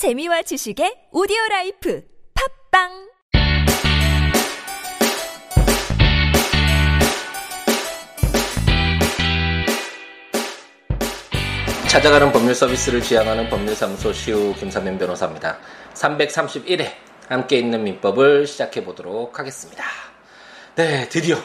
재미와 지식의 오디오 라이프 팟빵 찾아가는 법률 서비스를 지향하는 법률사무소 시우 김삼연 변호사입니다. 331회 함께 읽는 민법을 시작해 보도록 하겠습니다. 네, 드디어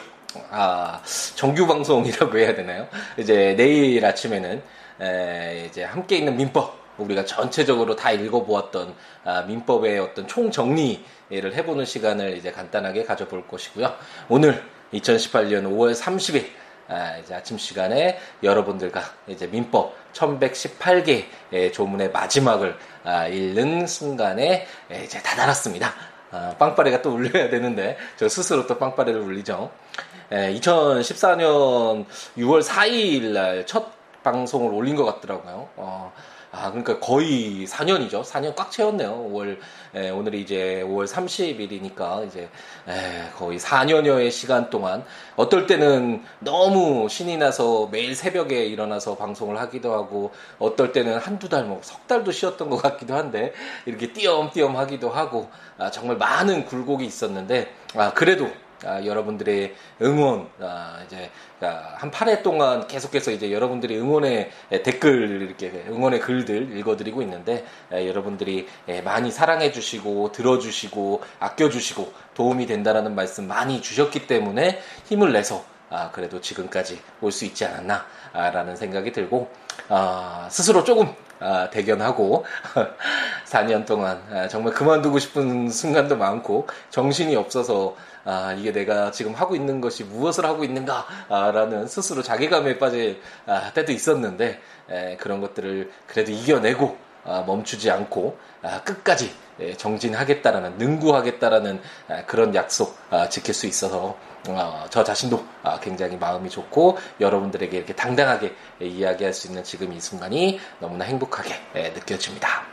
아, 정규 방송이라고 해야 되나요? 이제 내일 아침에는 에, 이제 함께 있는 민법 우리가 전체적으로 다 읽어보았던 아, 민법의 어떤 총 정리를 해보는 시간을 이제 간단하게 가져볼 것이고요. 오늘 2018년 5월 30일 아, 이제 아침 시간에 여러분들과 이제 민법 1118개 조문의 마지막을 아, 읽는 순간에 이제 다다랐습니다. 아, 빵빠레가 또 울려야 되는데 저 스스로 또 빵빠레를 울리죠. 2014년 6월 4일 날 첫 방송을 올린 것 같더라고요. 어, 아, 그러니까 거의 4년이죠. 4년 꽉 채웠네요. 5월, 에, 오늘이 이제 5월 30일이니까 이제, 에, 거의 4년여의 시간 동안 어떨 때는 너무 신이 나서 매일 새벽에 일어나서 방송을 하기도 하고 어떨 때는 한두 달, 뭐 석 달도 쉬었던 것 같기도 한데 이렇게 띄엄띄엄 하기도 하고 아, 정말 많은 굴곡이 있었는데 아, 그래도 아, 여러분들의 응원, 아, 이제, 아, 한 8회 동안 계속해서 이제 여러분들이 응원의 댓글, 이렇게 응원의 글들 읽어드리고 있는데, 에, 여러분들이 에, 많이 사랑해주시고, 들어주시고, 아껴주시고, 도움이 된다라는 말씀 많이 주셨기 때문에 힘을 내서, 아, 그래도 지금까지 올 수 있지 않았나라는 생각이 들고, 아, 스스로 조금 아, 대견하고 4년 동안 아, 정말 그만두고 싶은 순간도 많고 정신이 없어서 아, 이게 내가 지금 하고 있는 것이 무엇을 하고 있는가라는 스스로 자괴감에 빠질 아, 때도 있었는데 에, 그런 것들을 그래도 이겨내고 아, 멈추지 않고 아, 끝까지 정진하겠다라는 능구하겠다라는 아, 그런 약속 아, 지킬 수 있어서 어, 저 자신도 아, 굉장히 마음이 좋고 여러분들에게 이렇게 당당하게 이야기할 수 있는 지금 이 순간이 너무나 행복하게 느껴집니다.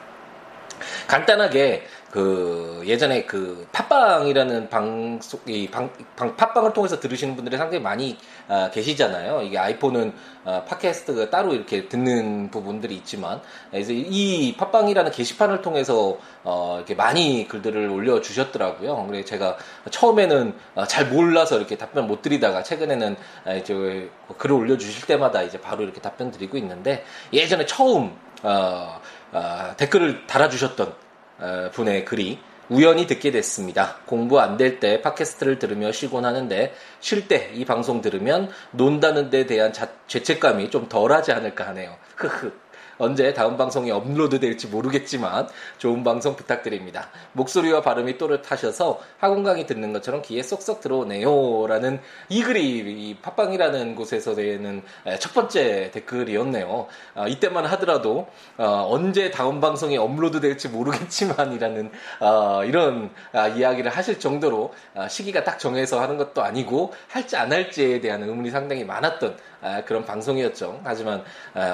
간단하게 그 예전에 그 팟빵이라는 방송 이 방, 방, 팟빵을 통해서 들으시는 분들이 상당히 많이 아, 계시잖아요. 이게 아이폰은 아, 팟캐스트가 따로 이렇게 듣는 부분들이 있지만 그래서 이 팟빵이라는 게시판을 통해서 어, 이렇게 많이 글들을 올려 주셨더라고요. 그래서 제가 처음에는 아, 잘 몰라서 이렇게 답변 못 드리다가 최근에는 아, 이제 글을 올려 주실 때마다 이제 바로 이렇게 답변 드리고 있는데 예전에 처음 어, 어, 댓글을 달아주셨던 어, 분의 글이 우연히 듣게 됐습니다. 공부 안 될 때 팟캐스트를 들으며 쉬곤 하는데 쉴 때 이 방송 들으면 논다는 데 대한 자, 죄책감이 좀 덜하지 않을까 하네요. 흐흐. 언제 다음 방송이 업로드 될지 모르겠지만 좋은 방송 부탁드립니다. 목소리와 발음이 또렷하셔서 학원 강의 듣는 것처럼 귀에 쏙쏙 들어오네요. 라는 이 글이 이 팟빵이라는 곳에서 되는 첫 번째 댓글이었네요. 아, 이때만 하더라도 어, 언제 다음 방송이 업로드 될지 모르겠지만이라는 어, 이런 아, 이야기를 하실 정도로 아, 시기가 딱 정해서 하는 것도 아니고 할지 안 할지에 대한 의문이 상당히 많았던 그런 방송이었죠. 하지만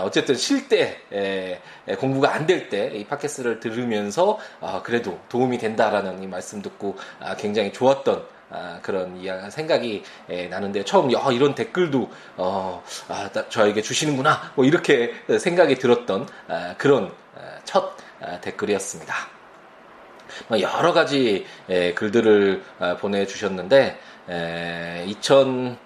어쨌든 쉴때 에, 에, 공부가 안 될 때 이 팟캐스트를 들으면서 아, 그래도 도움이 된다라는 이 말씀 듣고 아, 굉장히 좋았던 아, 그런 이야 생각이 에, 나는데 처음 야, 이런 댓글도 어, 아, 저에게 주시는구나 뭐 이렇게 생각이 들었던 아, 그런 아, 첫 아, 댓글이었습니다. 뭐 여러 가지 에, 글들을 아, 보내주셨는데 2000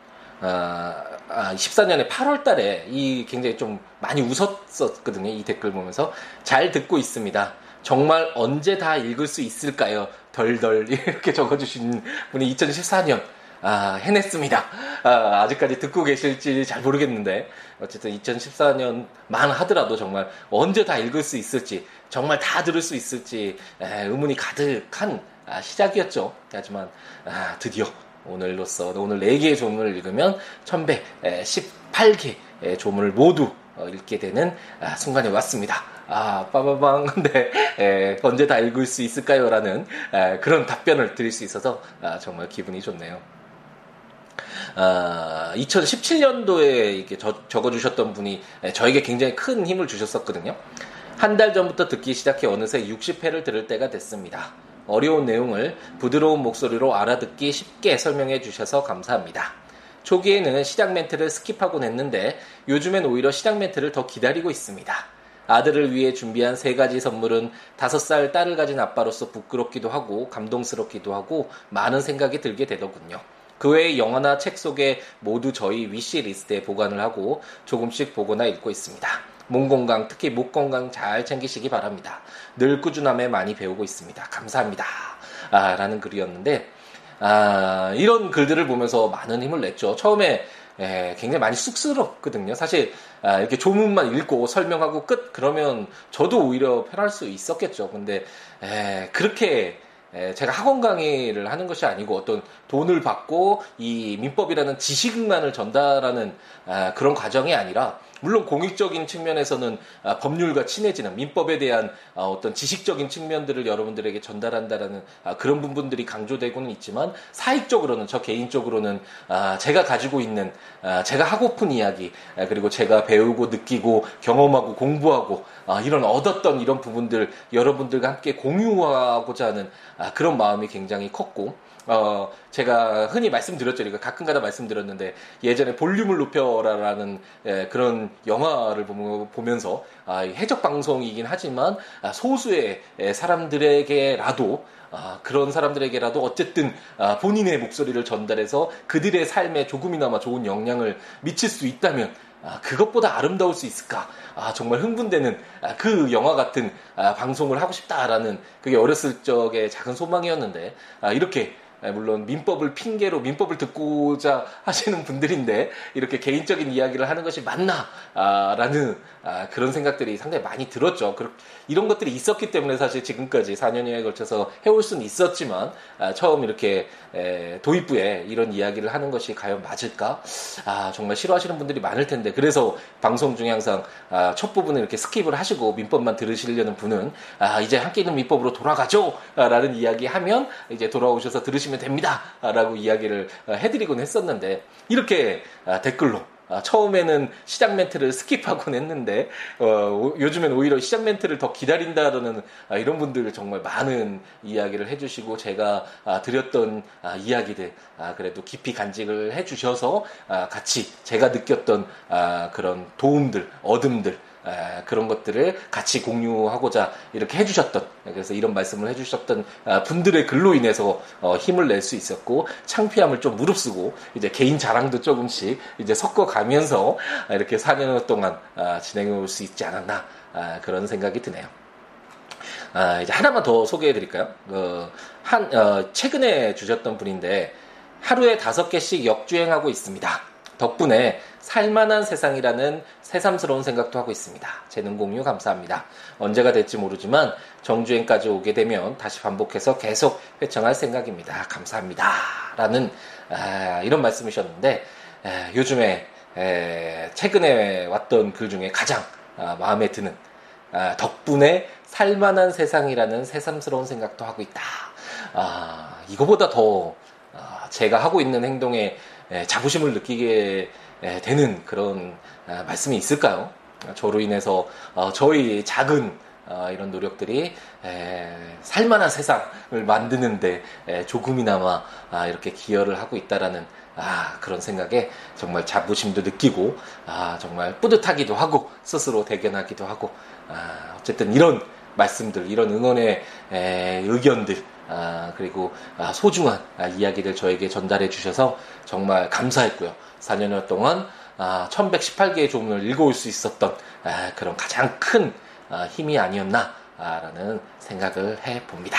아, 14년에 8월 달에 이 굉장히 좀 많이 웃었었거든요. 이 댓글 보면서. 잘 듣고 있습니다. 정말 언제 다 읽을 수 있을까요? 덜덜 이렇게 적어주신 분이 2014년 아, 해냈습니다. 아, 직까지 듣고 계실지 잘 모르겠는데, 어쨌든 2014년만 하더라도 정말 언제 다 읽을 수 있을지, 정말 다 들을 수 있을지, 에, 의문이 가득한 아, 시작이었죠. 하지만, 아, 드디어 오늘로써 오늘 4개의 조문을 읽으면 1118개 의 조문을 모두 어, 읽게 되는 아, 순간이 왔습니다. 아, 빠바방. 근데, 에, 언제 다 읽을 수 있을까요? 라는 에, 그런 답변을 드릴 수 있어서 아, 정말 기분이 좋네요. 아, 2017년도에 이렇게 저, 적어주셨던 분이 저에게 굉장히 큰 힘을 주셨었거든요. 한 달 전부터 듣기 시작해 어느새 60회를 들을 때가 됐습니다. 어려운 내용을 부드러운 목소리로 알아듣기 쉽게 설명해 주셔서 감사합니다. 초기에는 시작 멘트를 skip하곤 했는데 요즘엔 오히려 시작 멘트를 더 기다리고 있습니다. 아들을 위해 준비한 세 가지 선물은 다섯 살 딸을 가진 아빠로서 부끄럽기도 하고 감동스럽기도 하고 많은 생각이 들게 되더군요. 그 외의 영화나 책 속에 모두 저희 wish list에 보관을 하고 조금씩 보거나 읽고 있습니다. 몸 건강, 특히 목 건강 잘 챙기시기 바랍니다. 늘 꾸준함에 많이 배우고 있습니다. 감사합니다. 아, 라는 글이었는데, 아, 이런 글들을 보면서 많은 힘을 냈죠. 처음에 예, 굉장히 많이 쑥스럽거든요. 사실 아, 이렇게 조문만 읽고 설명하고 끝 그러면 저도 오히려 편할 수 있었겠죠. 근데 예, 그렇게 예, 제가 학원 강의를 하는 것이 아니고 어떤 돈을 받고 이 민법이라는 지식만을 전달하는 아, 그런 과정이 아니라 물론 공익적인 측면에서는 아, 법률과 친해지는 민법에 대한 아, 어떤 지식적인 측면들을 여러분들에게 전달한다라는 아, 그런 부분들이 강조되고는 있지만 사익적으로는 저 개인적으로는 제가 가지고 있는 제가 하고픈 이야기 그리고 제가 배우고 느끼고 경험하고 공부하고 이런 얻었던 이런 부분들 여러분들과 함께 공유하고자 하는 그런 마음이 굉장히 컸고 어, 제가 흔히 말씀드렸죠. 그러니까 가끔가다 말씀드렸는데 예전에 볼륨을 높여라라는 예, 그런 영화를 보면서 아, 해적 방송이긴 하지만 아, 소수의 예, 사람들에게라도 아, 그런 사람들에게라도 어쨌든 아, 본인의 목소리를 전달해서 그들의 삶에 조금이나마 좋은 영향을 미칠 수 있다면 아, 그것보다 아름다울 수 있을까? 아, 정말 흥분되는 아, 그 영화 같은 아, 방송을 하고 싶다라는 그게 어렸을 적의 작은 소망이었는데 아, 이렇게 예, 물론 민법을 핑계로 민법을 듣고자 하시는 분들인데 이렇게 개인적인 이야기를 하는 것이 맞나라는 아, 그런 생각들이 상당히 많이 들었죠. 이런 것들이 있었기 때문에 사실 지금까지 4년여에 걸쳐서 해올 수는 있었지만 아, 처음 이렇게 도입부에 이런 이야기를 하는 것이 과연 맞을까? 아, 정말 싫어하시는 분들이 많을 텐데 그래서 방송 중에 항상 첫 부분을 이렇게 skip을 하시고 민법만 들으시려는 분은 이제 함께 읽는 민법으로 돌아가죠라는 이야기하면 이제 돌아오셔서 들으시면 주시면 됩니다. 라고 이야기를 어, 해드리곤 했었는데, 이렇게 아, 댓글로 아, 처음에는 시작 멘트를 skip하곤 했는데 어, 요즘엔 오히려 시작 멘트를 더 기다린다라는 아, 이런 분들 정말 많은 이야기를 해주시고 제가 아, 드렸던 아, 이야기들 아, 그래도 깊이 간직을 해주셔서 아, 같이 제가 느꼈던 아, 그런 도움들 얻음들 그런 것들을 같이 공유하고자 이렇게 해주셨던 그래서 이런 말씀을 해주셨던 아, 분들의 글로 인해서 어, 힘을 낼 수 있었고 창피함을 좀 무릅쓰고 이제 개인 자랑도 조금씩 이제 섞어가면서 이렇게 4년 동안 아, 진행해 올 수 있지 않았나 아, 그런 생각이 드네요. 아, 이제 하나만 더 소개해 드릴까요? 어, 한, 어, 최근에 주셨던 분인데, 하루에 다섯 개씩 역주행하고 있습니다. 덕분에 살만한 세상이라는 새삼스러운 생각도 하고 있습니다. 재능 공유 감사합니다. 언제가 될지 모르지만 정주행까지 오게 되면 다시 반복해서 계속 회청할 생각입니다. 감사합니다. 라는 아, 이런 말씀이셨는데 에, 요즘에 에, 최근에 왔던 글 중에 가장 아, 마음에 드는 아, 덕분에 살만한 세상이라는 새삼스러운 생각도 하고 있다. 아, 이거보다 더 아, 제가 하고 있는 행동에 에, 자부심을 느끼게 되는 그런 아, 말씀이 있을까요? 저로 인해서 어, 저희 작은 어, 이런 노력들이 살만한 세상을 만드는데 조금이나마 아, 이렇게 기여를 하고 있다라는 아, 그런 생각에 정말 자부심도 느끼고 정말 뿌듯하기도 하고 스스로 대견하기도 하고 어쨌든 이런 말씀들, 이런 응원의 의견들 그리고 소중한 이야기들 저에게 전달해 주셔서 정말 감사했고요. 4년여 동안 아, 1118개의 조문을 읽어올 수 있었던 아, 그런 가장 큰 아, 힘이 아니었나라는 생각을 해봅니다.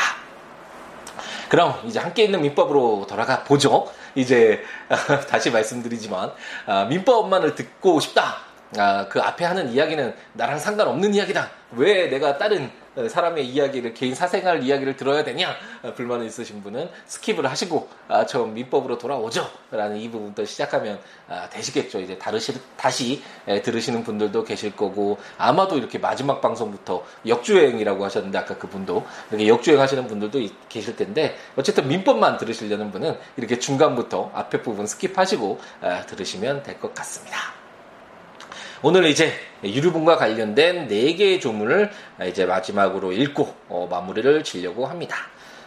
그럼 이제 함께 읽는 민법으로 돌아가 보죠. 이제 다시 말씀드리지만 아, 민법만을 듣고 싶다. 아, 그 앞에 하는 이야기는 나랑 상관없는 이야기다. 왜 내가 다른 어, 사람의 이야기를 개인 사생활 이야기를 들어야 되냐? 어, 불만이 있으신 분은 skip을 하시고 아, 저 민법으로 돌아오죠? 라는 이 부분부터 시작하면 아, 되시겠죠. 이제 다르시, 다시 에, 들으시는 분들도 계실 거고 아마도 이렇게 마지막 방송부터 역주행이라고 하셨는데 아까 그분도. 이렇게 역주행 하시는 분들도 계실 텐데 어쨌든 민법만 들으시려는 분은 이렇게 중간부터 앞에 부분 스킵하시고 아, 들으시면 될 것 같습니다. 오늘 이제 유류분과 관련된 4개의 조문을 이제 마지막으로 읽고 어, 마무리를 지려고 합니다.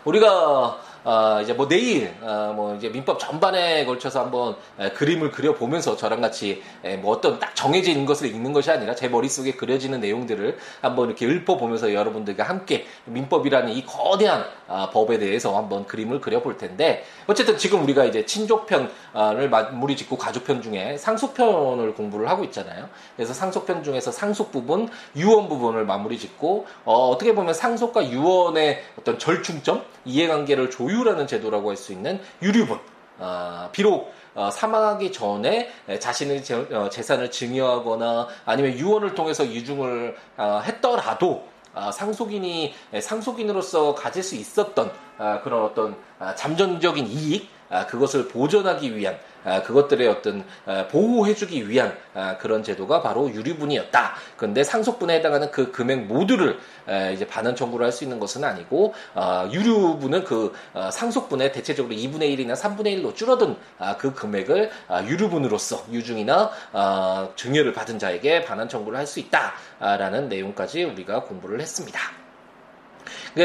우리가 어, 이제 뭐 내일 어, 뭐 이제 민법 전반에 걸쳐서 한번 에, 그림을 그려 보면서 저랑 같이 에, 뭐 어떤 딱 정해진 것을 읽는 것이 아니라 제 머릿속에 그려지는 내용들을 한번 이렇게 읊어 보면서 여러분들과 함께 민법이라는 이 거대한 아, 법에 대해서 한번 그림을 그려 볼 텐데 어쨌든 지금 우리가 이제 친족편을 마무리 짓고 가족편 중에 상속편을 공부를 하고 있잖아요. 그래서 상속편 중에서 상속 부분, 유언 부분을 마무리 짓고 어, 어떻게 보면 상속과 유언의 어떤 절충점, 이해관계를 조율하는 제도라고 할 수 있는 유류분. 어, 비록 어, 사망하기 전에 자신의 재, 어, 산을 증여하거나 아니면 유언을 통해서 유중을 어, 했더라도 아, 상속인이 상속인으로서 가질 수 있었던 아, 그런 어떤 아, 잠정적인 이익 그것을 보존하기 위한 그것들의 어떤 보호해주기 위한 그런 제도가 바로 유류분이었다. 그런데 상속분에 해당하는 그 금액 모두를 이제 반환 청구를 할 수 있는 것은 아니고 유류분은 그 어, 상속분의 대체적으로 2분의 1이나 3분의 1로 줄어든 그 금액을 유류분으로서 유중이나 증여를 받은 자에게 반환 청구를 할 수 있다라는 내용까지 우리가 공부를 했습니다.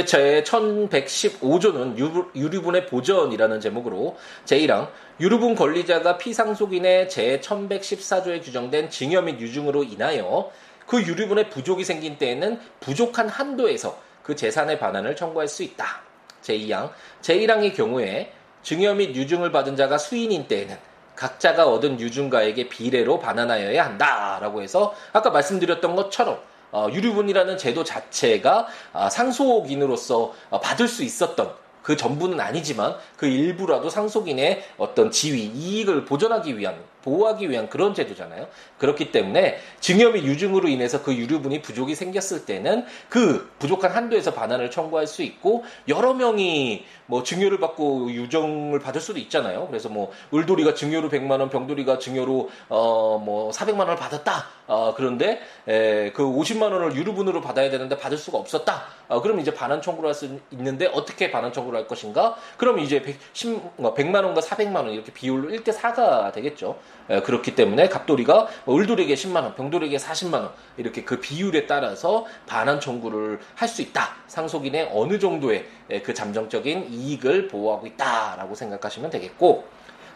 제 1115조는 유류분의 보전이라는 제목으로 제1항 유류분 권리자가 피상속인의 제1114조에 규정된 증여 및 유증으로 인하여 그 유류분의 부족이 생긴 때에는 부족한 한도에서 그 재산의 반환을 청구할 수 있다. 제2항 제1항의 경우에 증여 및 유증을 받은 자가 수인인 때에는 각자가 얻은 유증가에게 비례로 반환하여야 한다 라고 해서 아까 말씀드렸던 것처럼 어, 유류분이라는 제도 자체가 아, 상속인으로서 어, 받을 수 있었던 그 전부는 아니지만 그 일부라도 상속인의 어떤 지위, 이익을 보존하기 위한, 보호하기 위한 그런 제도잖아요. 그렇기 때문에 증여 및 유증으로 인해서 그 유류분이 부족이 생겼을 때는 그 부족한 한도에서 반환을 청구할 수 있고 여러 명이 뭐 증여를 받고 유정을 받을 수도 있잖아요. 그래서 뭐 울돌이가 증여로 100만 원, 병돌이가 증여로 어뭐 400만 원을 받았다. 어 그런데 에, 그 50만 원을 유류분으로 받아야 되는데 받을 수가 없었다. 어 그럼 이제 반환 청구를 할 수 있는데 어떻게 반환 청구를 할 것인가? 그럼 이제 100, 10, 100만 원과 400만 원 이렇게 비율로 1대 4가 되겠죠. 에, 그렇기 때문에 갑돌이가 뭐 울돌이에게 10만 원, 병돌이에게 40만 원 이렇게 그 비율에 따라서 반환 청구를 할 수 있다. 상속인의 어느 정도의 그 잠정적인 이익을 보호하고 있다라고 생각하시면 되겠고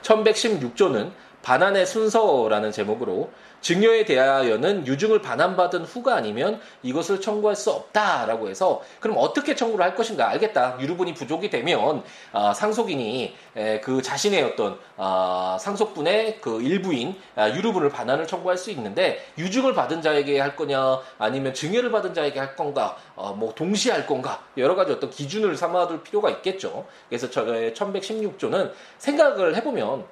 1116조는 반환의 순서라는 제목으로 증여에 대하여는 유증을 반환받은 후가 아니면 이것을 청구할 수 없다라고 해서 그럼 어떻게 청구를 할 것인가? 알겠다. 유류분이 부족이 되면 아, 상속인이 에, 그 자신의 어떤 아, 상속분의 그 일부인 아, 유류분을 반환을 청구할 수 있는데 유증을 받은 자에게 할 거냐? 아니면 증여를 받은 자에게 할 건가? 어, 뭐 동시에 할 건가? 여러 가지 어떤 기준을 삼아둘 필요가 있겠죠. 그래서 저 1116조는 생각을 해보면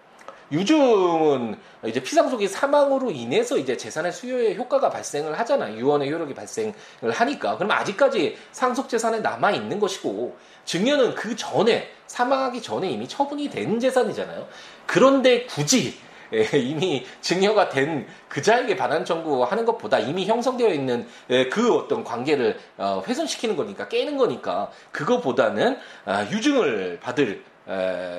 유증은 이제 피상속이 사망으로 인해서 이제 재산의 수요에 효과가 발생을 하잖아. 유언의 효력이 발생을 하니까. 그럼 아직까지 상속 재산에 남아 있는 것이고 증여는 그 전에 사망하기 전에 이미 처분이 된 재산이잖아요. 그런데 굳이 예, 이미 증여가 된 그자에게 반환 청구하는 것보다 이미 형성되어 있는 예, 그 어떤 관계를 어, 훼손시키는 거니까 깨는 거니까 그거보다는 아, 유증을 받을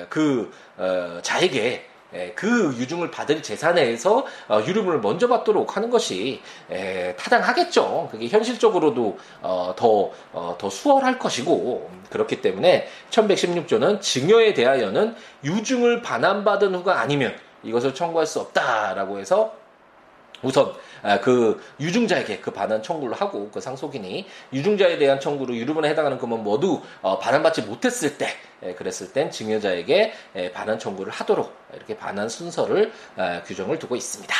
그 어, 자에게 예, 그 유증을 받을 재산에서 어, 유류분을 먼저 받도록 하는 것이 예, 타당하겠죠. 그게 현실적으로도 어, 더, 어, 더 수월할 것이고 그렇기 때문에 1116조는 증여에 대하여는 유증을 반환받은 후가 아니면 이것을 청구할 수 없다라고 해서 우선 아, 그 유증자에게 그 반환 청구를 하고 그 상속인이 유증자에 대한 청구로 유류분에 해당하는 금은 모두 어, 반환받지 못했을 때 예, 그랬을 땐 증여자에게 예, 반환 청구를 하도록 이렇게 반환 순서를 아, 규정을 두고 있습니다.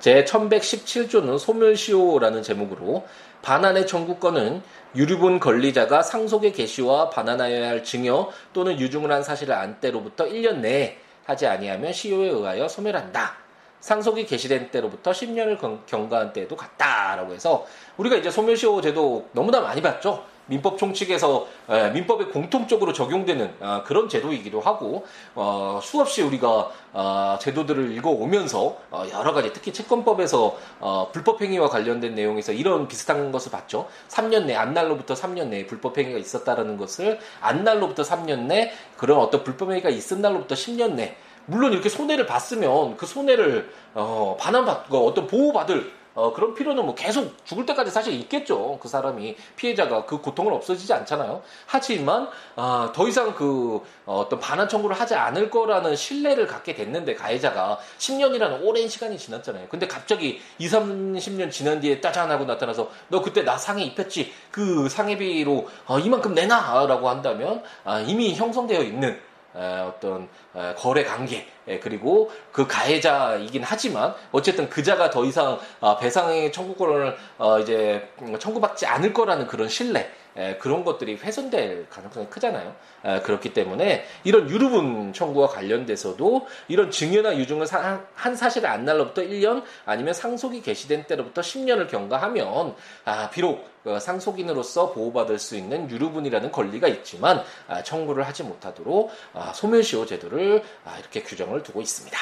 제 1117조는 소멸시효라는 제목으로 반환의 청구권은 유류분 권리자가 상속의 개시와 반환하여야 할 증여 또는 유증을 한 사실을 안 때로부터 1년 내에 하지 아니하면 시효에 의하여 소멸한다. 상속이 개시된 때로부터 10년을 경과한 때에도 같다라고 해서 우리가 이제 소멸시효 제도 너무나 많이 봤죠. 민법 총칙에서 에, 민법에 공통적으로 적용되는 어, 그런 제도이기도 하고 어, 수없이 우리가 어, 제도들을 읽어오면서 어, 여러 가지 특히 채권법에서 어, 불법행위와 관련된 내용에서 이런 비슷한 것을 봤죠. 3년 내 안날로부터 3년 내에 불법행위가 있었다라는 것을 안날로부터 3년 내 그런 어떤 불법행위가 있은 날로부터 10년 내 물론 이렇게 손해를 봤으면 그 손해를 어, 반환받고 어떤 보호받을 어, 그런 필요는 뭐 계속 죽을 때까지 사실 있겠죠. 그 사람이 피해자가 그 고통은 없어지지 않잖아요. 하지만 아, 더 이상 그 어, 어떤 반환 청구를 하지 않을 거라는 신뢰를 갖게 됐는데 가해자가 10년이라는 오랜 시간이 지났잖아요. 근데 갑자기 2, 30년 지난 뒤에 따잔 하고 나타나서 너 그때 나 상해 입혔지. 그 상해비로 어, 이만큼 내놔라고 한다면 아, 이미 형성되어 있는 어떤 거래 관계 그리고 그 가해자이긴 하지만 어쨌든 그자가 더 이상 아, 배상의 청구권을 어, 이제 청구받지 않을 거라는 그런 신뢰 그런 것들이 훼손될 가능성이 크잖아요. 그렇기 때문에 이런 유류분 청구와 관련돼서도 이런 증여나 유증을 한 사실을 안 날로부터 1년 아니면 상속이 개시된 때로부터 10년을 경과하면 아, 비록 그 상속인으로서 보호받을 수 있는 유류분이라는 권리가 있지만 아, 청구를 하지 못하도록 아, 소멸시효 제도를 이렇게 규정을 두고 있습니다.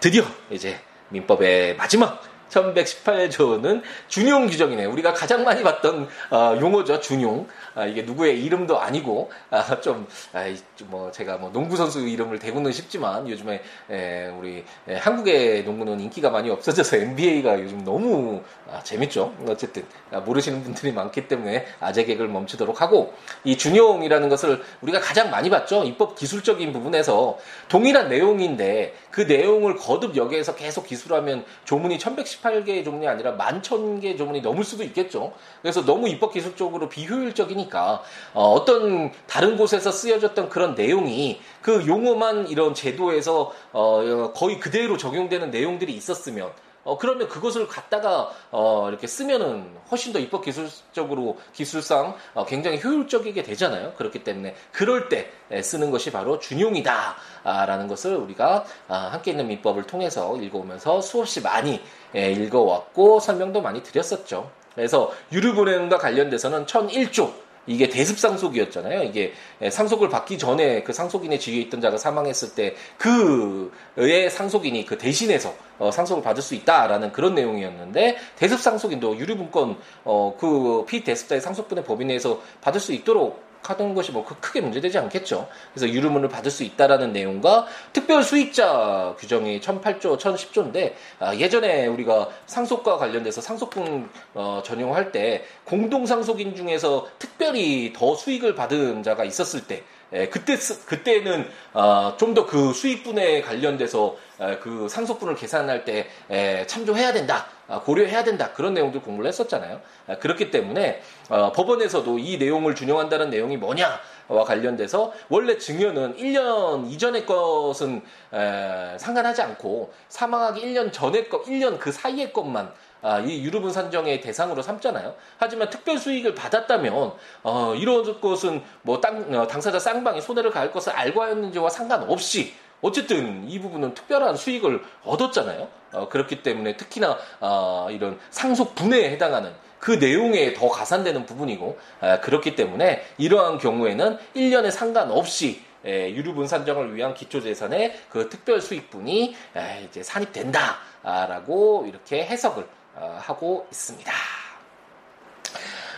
드디어 이제 민법의 마지막 1118조는 준용 규정이네요. 우리가 가장 많이 봤던 어, 용어죠. 준용. 아, 이게 누구의 이름도 아니고 아, 좀, 아, 뭐 제가 뭐 농구 선수 이름을 대고는 싶지만 요즘에 에, 우리 에, 한국의 농구는 인기가 많이 없어져서 NBA가 요즘 너무 아, 재밌죠. 어쨌든 아, 모르시는 분들이 많기 때문에 아재 개그를 멈추도록 하고 이 준용이라는 것을 우리가 가장 많이 봤죠. 입법 기술적인 부분에서 동일한 내용인데 그 내용을 거듭 여기에서 계속 기술하면 조문이 1118개의 조문이 아니라 11,000개의 조문이 넘을 수도 있겠죠. 그래서 너무 입법 기술적으로 비효율적이니 까 어, 떤 다른 곳에서 쓰여졌던 그런 내용이 그 용어만 이런 제도에서 어, 거의 그대로 적용되는 내용들이 있었으면 어, 그러면 그것을 갖다가, 어, 이렇게 쓰면은 훨씬 더 입법 기술적으로, 기술상 어, 굉장히 효율적이게 되잖아요. 그렇기 때문에 그럴 때 쓰는 것이 바로 준용이다. 아, 라는 것을 우리가 아, 함께 있는 민법을 통해서 읽어오면서 수없이 많이 예, 읽어왔고 설명도 많이 드렸었죠. 그래서 유류분행과 관련돼서는 1001조, 이게 대습상속이었잖아요. 이게 상속을 받기 전에 그 상속인의 지위에 있던 자가 사망했을 때 그의 상속인이 그 대신해서 어, 상속을 받을 수 있다라는 그런 내용이었는데 대습상속인도 유류분권 어, 그 피대습자의 상속분의 법인 내에서 받을 수 있도록 하는 것이 뭐 크게 문제되지 않겠죠. 그래서 유류문을 받을 수 있다라는 내용과 특별 수익자 규정이 1008조, 1010조인데 아, 예전에 우리가 상속과 관련돼서 상속분 어, 전용할 때 공동 상속인 중에서 특별히 더 수익을 받은 자가 있었을 때 에, 그때 그때는 어, 좀 더 그 수익분에 관련돼서 에, 그 상속분을 계산할 때 에, 참조해야 된다. 아, 고려해야 된다 그런 내용들 공부를 했었잖아요. 아, 그렇기 때문에 어, 법원에서도 이 내용을 준용한다는 내용이 뭐냐와 관련돼서 원래 증여는 1년 이전의 것은 에, 상관하지 않고 사망하기 1년 전의 것, 1년 그 사이의 것만 아, 이 유류분 산정의 대상으로 삼잖아요. 하지만 특별 수익을 받았다면 어, 이런 것은 뭐 땅, 어, 당사자 쌍방이 손해를 가할 것을 알고 하였는지와 상관없이 어쨌든 이 부분은 특별한 수익을 얻었잖아요. 어, 그렇기 때문에 특히나 어, 이런 상속 분해에 해당하는 그 내용에 더 가산되는 부분이고 아, 그렇기 때문에 이러한 경우에는 1년에 상관없이 에, 유류분 산정을 위한 기초재산의 그 특별 수익분이 에, 이제 산입된다라고 이렇게 해석을 어, 하고 있습니다.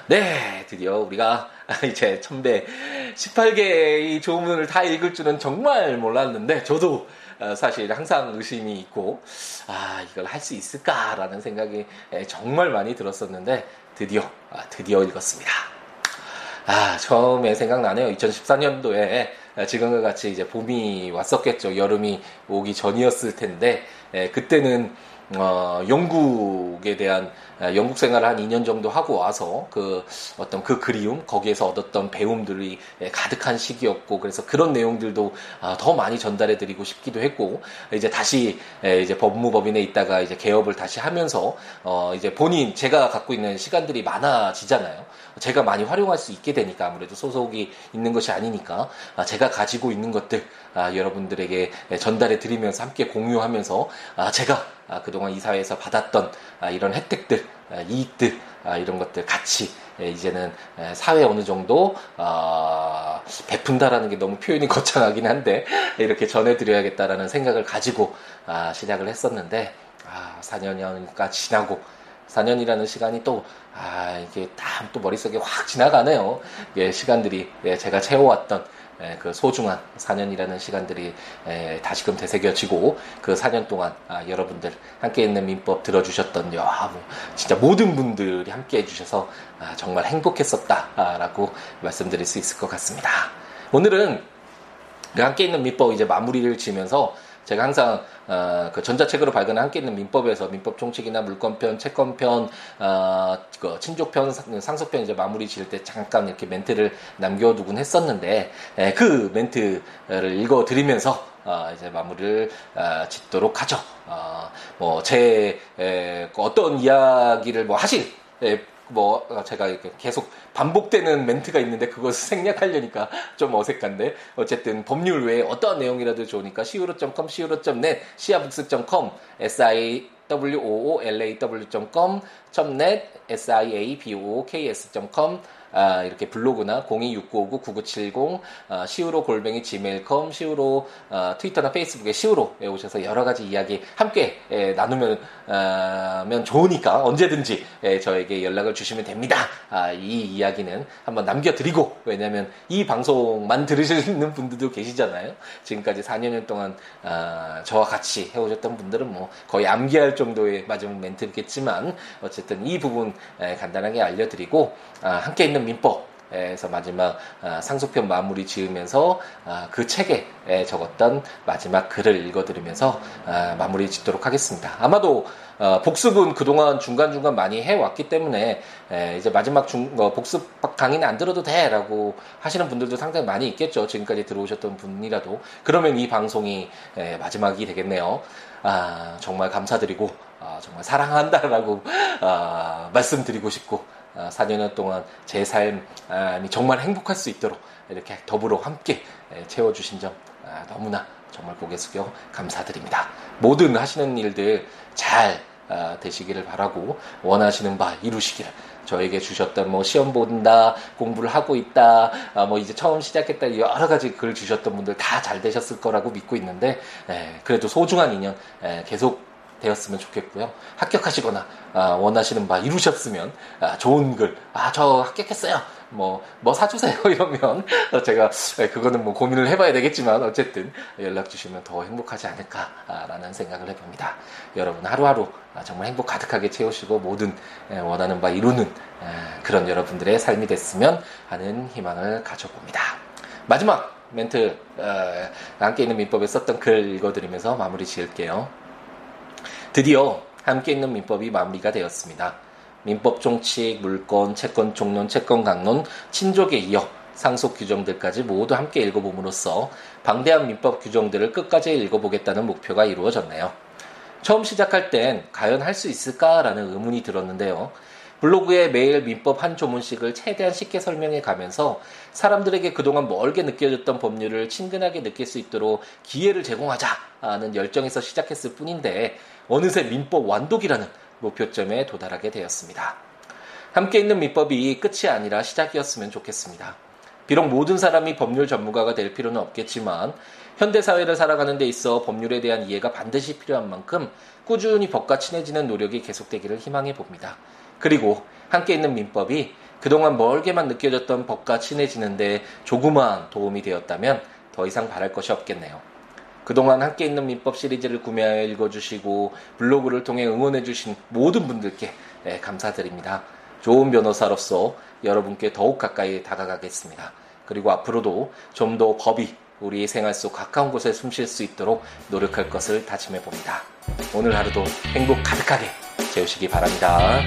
네, 드디어 우리가 이제 천배 18개의 조문을 다 읽을 줄은 정말 몰랐는데 저도 어, 사실 항상 의심이 있고 아 이걸 할 수 있을까라는 생각이 정말 많이 들었었는데 드디어 아, 드디어 읽었습니다. 아 처음에 생각나네요. 2014년도에 지금과 같이 이제 봄이 왔었겠죠. 여름이 오기 전이었을 텐데 그때는 어, 영국에 대한 아, 영국 생활을 한 2년 정도 하고 와서 그 어떤 그 그리움 거기에서 얻었던 배움들이 예, 가득한 시기였고 그래서 그런 내용들도 아, 더 많이 전달해 드리고 싶기도 했고 이제 다시 예, 이제 법무법인에 있다가 이제 개업을 다시 하면서 어 이제 본인 제가 갖고 있는 시간들이 많아지잖아요. 제가 많이 활용할 수 있게 되니까 아무래도 소속이 있는 것이 아니니까 아, 제가 가지고 있는 것들 여러분들에게 예, 전달해 드리면서 함께 공유하면서 제가 그동안 이 사회에서 받았던 이런 혜택들 아, 이익들 아, 이런 것들 같이 예, 이제는 예, 사회 어느 정도 어, 베푼다라는 게 너무 표현이 거창하긴 한데 이렇게 전해드려야겠다라는 생각을 가지고 아, 시작을 했었는데 4년이니까 지나고 4년이라는 시간이 또, 아, 이게 다또 머릿속에 확 지나가네요. 예, 시간들이, 예, 제가 채워왔던 에, 그 소중한 4년이라는 시간들이 에, 다시금 되새겨지고 그 4년 동안 아, 여러분들 함께 있는 민법 들어주셨던 야, 뭐 진짜 모든 분들이 함께 해주셔서 아, 정말 행복했었다라고 말씀드릴 수 있을 것 같습니다. 오늘은 그 함께 있는 민법 이제 마무리를 지면서 제가 항상 어, 그 전자책으로 발간한 함께 있는 민법에서 민법 총칙이나 물권편, 채권편, 어, 그 친족편, 상속편 이제 마무리 지을 때 잠깐 이렇게 멘트를 남겨두곤 했었는데 에, 그 멘트를 읽어드리면서 어, 이제 마무리를 어, 짓도록 하죠. 어, 뭐제 어떤 이야기를 뭐 하실 에, 뭐 어, 제가 이렇게 계속 반복되는 멘트가 있는데 그것을 생략하려니까 좀 어색한데. 어쨌든 법률 외에 어떠한 내용이라도 좋으니까 siwo.com, siwo.net, siabooks.com, si w-o-o-l-a-w.com, .net, siabooks.com, 아, 이렇게 블로그나 026959-9970, 아, 시우로 골뱅이 지메일컴, 시우로 아, 트위터나 페이스북에 시우로에 오셔서 여러 가지 이야기 함께 에, 나누면 아, 면 좋으니까 언제든지 에, 저에게 연락을 주시면 됩니다. 아, 이 이야기는 한번 남겨드리고 왜냐하면 이 방송만 들으시는 분들도 계시잖아요. 지금까지 4년 동안 아, 저와 같이 해오셨던 분들은 뭐 거의 암기할 정도의 마지막 멘트겠지만 어쨌든 이 부분 에, 간단하게 알려드리고 아, 함께 있는 민법 에서 마지막 아, 상속편 마무리 지으면서 아, 그 책에 적었던 마지막 글을 읽어드리면서 아, 마무리 짓도록 하겠습니다. 아마도 어, 복습은 그동안 중간중간 많이 해왔기 때문에 이제 마지막 중, 어, 복습 강의는 안 들어도 돼 라고 하시는 분들도 상당히 많이 있겠죠. 지금까지 들어오셨던 분이라도 그러면 이 방송이 마지막이 되겠네요. 아, 정말 감사드리고 아, 정말 사랑한다라고 아, 말씀드리고 싶고 4년 아, 동안 제 삶이 정말 행복할 수 있도록 이렇게 더불어 함께 채워주신 점 아, 너무나 정말 고개 숙여 감사드립니다. 모든 하시는 일들 잘 아, 되시기를 바라고 원하시는 바 이루시기를 저에게 주셨던 뭐 시험 본다 공부를 하고 있다 뭐 이제 처음 시작했다 여러 가지 글 주셨던 분들 다 잘 되셨을 거라고 믿고 있는데 그래도 소중한 인연 계속 되었으면 좋겠고요. 합격하시거나 아, 원하시는 바 이루셨으면 아, 좋은 글, 아 저 합격했어요. 뭐, 뭐 사주세요. 이러면 제가 네, 그거는 뭐 고민을 해봐야 되겠지만 어쨌든 연락 주시면 더 행복하지 않을까라는 생각을 해봅니다. 여러분 하루하루 정말 행복 가득하게 채우시고 모든 원하는 바 이루는 그런 여러분들의 삶이 됐으면 하는 희망을 가져봅니다. 마지막 멘트 어, 함께 있는 민법에 썼던 글 읽어드리면서 마무리 지을게요. 드디어 함께 있는 민법이 마무리가 되었습니다. 민법 종칙, 물권, 채권 종론, 채권 강론, 친족에 이어 상속 규정들까지 모두 함께 읽어봄으로써 방대한 민법 규정들을 끝까지 읽어보겠다는 목표가 이루어졌네요. 처음 시작할 땐 과연 할 수 있을까라는 의문이 들었는데요. 블로그에 매일 민법 한 조문씩을 최대한 쉽게 설명해 가면서 사람들에게 그동안 멀게 느껴졌던 법률을 친근하게 느낄 수 있도록 기회를 제공하자는 열정에서 시작했을 뿐인데 어느새 민법 완독이라는 목표점에 도달하게 되었습니다. 함께 있는 민법이 끝이 아니라 시작이었으면 좋겠습니다. 비록 모든 사람이 법률 전문가가 될 필요는 없겠지만 현대 사회를 살아가는 데 있어 법률에 대한 이해가 반드시 필요한 만큼 꾸준히 법과 친해지는 노력이 계속되기를 희망해 봅니다. 그리고 함께 있는 민법이 그동안 멀게만 느껴졌던 법과 친해지는데 조그마한 도움이 되었다면 더 이상 바랄 것이 없겠네요. 그동안 함께 있는 민법 시리즈를 구매하여 읽어주시고 블로그를 통해 응원해주신 모든 분들께 네, 감사드립니다. 좋은 변호사로서 여러분께 더욱 가까이 다가가겠습니다. 그리고 앞으로도 좀 더 법이 우리 생활 속 가까운 곳에 숨 쉴 수 있도록 노력할 것을 다짐해 봅니다. 오늘 하루도 행복 가득하게 채우시기 바랍니다.